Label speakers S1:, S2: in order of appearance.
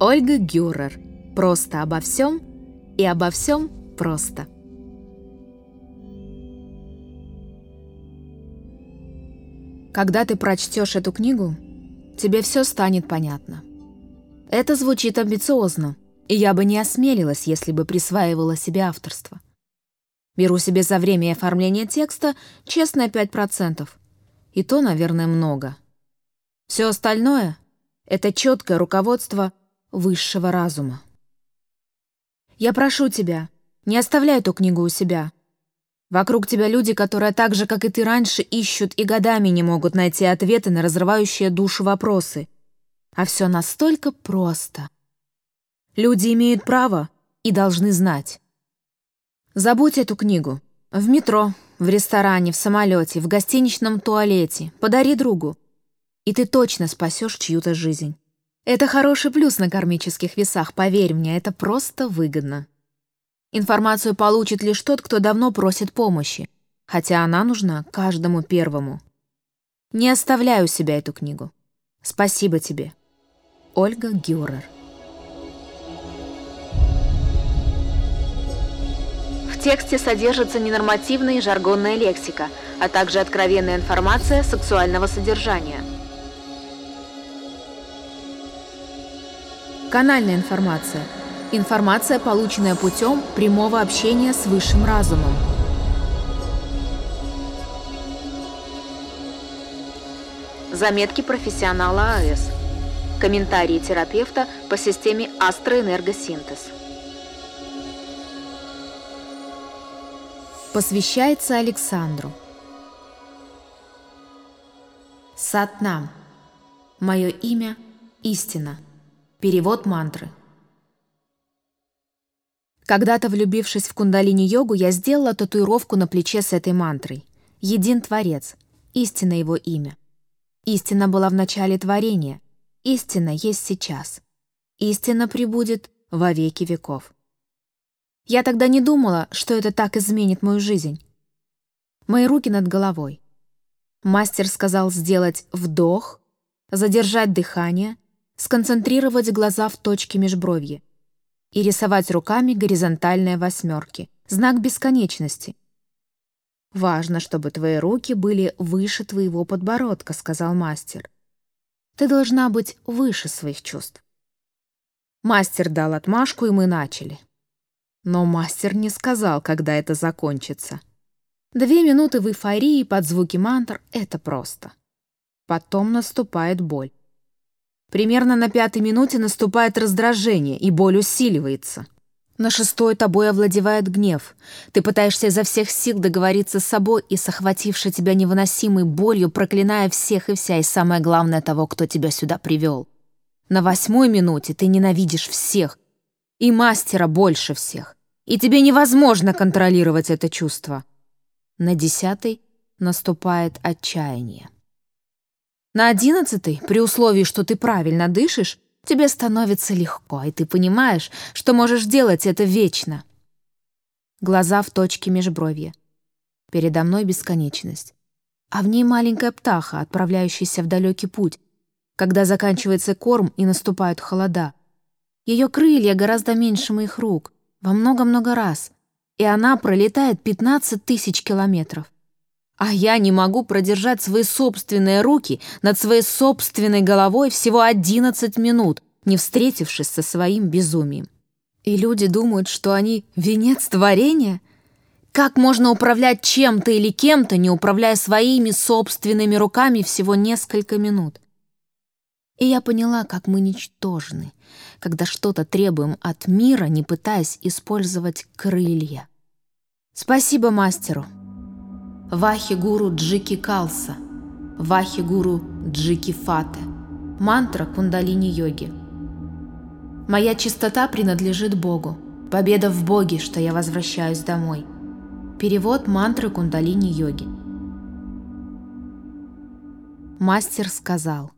S1: Ольга Гюрер. Просто обо всем и обо всем просто. Когда ты прочтешь эту книгу, тебе все станет понятно. Это звучит амбициозно, и я бы не осмелилась, если бы присваивала себе авторство. Беру себе за время оформления текста честно 5%. И то, наверное, много. Все остальное — это четкое руководство высшего разума. Я прошу тебя, не оставляй эту книгу у себя. Вокруг тебя люди, которые так же, как и ты раньше, ищут и годами не могут найти ответы на разрывающие душу вопросы. А все настолько просто. Люди имеют право и должны знать. Забудь эту книгу. В метро, в ресторане, в самолете, в гостиничном туалете. Подари другу. И ты точно спасешь чью-то жизнь. Это хороший плюс на кармических весах, поверь мне, это просто выгодно. Информацию получит лишь тот, кто давно просит помощи, хотя она нужна каждому первому. Не оставляю себя эту книгу. Спасибо тебе. Ольга Гюрер
S2: В тексте содержится ненормативная и жаргонная лексика, а также откровенная информация сексуального содержания.
S1: Канальная информация – Информация, полученная путем прямого общения с высшим разумом.
S2: Заметки профессионала АЭС. Комментарии терапевта по системе астроэнергосинтез.
S1: Посвящается Александру. Сатнам. Мое имя – Истина. Перевод мантры. Когда-то влюбившись в кундалини-йогу, я сделала татуировку на плече с этой мантрой. Един Творец. Истина его имя. Истина была в начале творения. Истина есть сейчас. Истина прибудет во веки веков. Я тогда не думала, что это так изменит мою жизнь. Мои руки над головой. Мастер сказал сделать вдох, задержать дыхание, сконцентрировать глаза в точке межбровья и рисовать руками горизонтальные восьмерки, знак бесконечности. «Важно, чтобы твои руки были выше твоего подбородка», — сказал мастер. «Ты должна быть выше своих чувств». Мастер дал отмашку, и мы начали. Но мастер не сказал, когда это закончится. Две минуты в эйфории под звуки мантр — это просто. Потом наступает боль. Примерно на пятой минуте наступает раздражение, и боль усиливается. На шестой тобой овладевает гнев. Ты пытаешься изо всех сил договориться с собой и с охватившей тебя невыносимой болью, проклиная всех и вся, и самое главное того, кто тебя сюда привел. На восьмой минуте ты ненавидишь всех, и мастера больше всех, и тебе невозможно контролировать это чувство. На десятой наступает отчаяние. На одиннадцатый, при условии, что ты правильно дышишь, тебе становится легко, и ты понимаешь, что можешь делать это вечно. Глаза в точке межбровья. Передо мной бесконечность. А в ней маленькая птаха, отправляющаяся в далекий путь, когда заканчивается корм и наступают холода. Ее крылья гораздо меньше моих рук, во много-много раз, и она пролетает 15 тысяч километров. А я не могу продержать свои собственные руки над своей собственной головой всего 11 минут, не встретившись со своим безумием. И люди думают, что они венец творения? Как можно управлять чем-то или кем-то, не управляя своими собственными руками всего несколько минут? И я поняла, как мы ничтожны, когда что-то требуем от мира, не пытаясь использовать крылья. Спасибо мастеру. Вахи-гуру Джики Калса, Вахи-гуру Джики Фате, мантра кундалини-йоги. Моя чистота принадлежит Богу. Победа в Боге, что я возвращаюсь домой. Перевод мантры кундалини-йоги. Мастер сказал –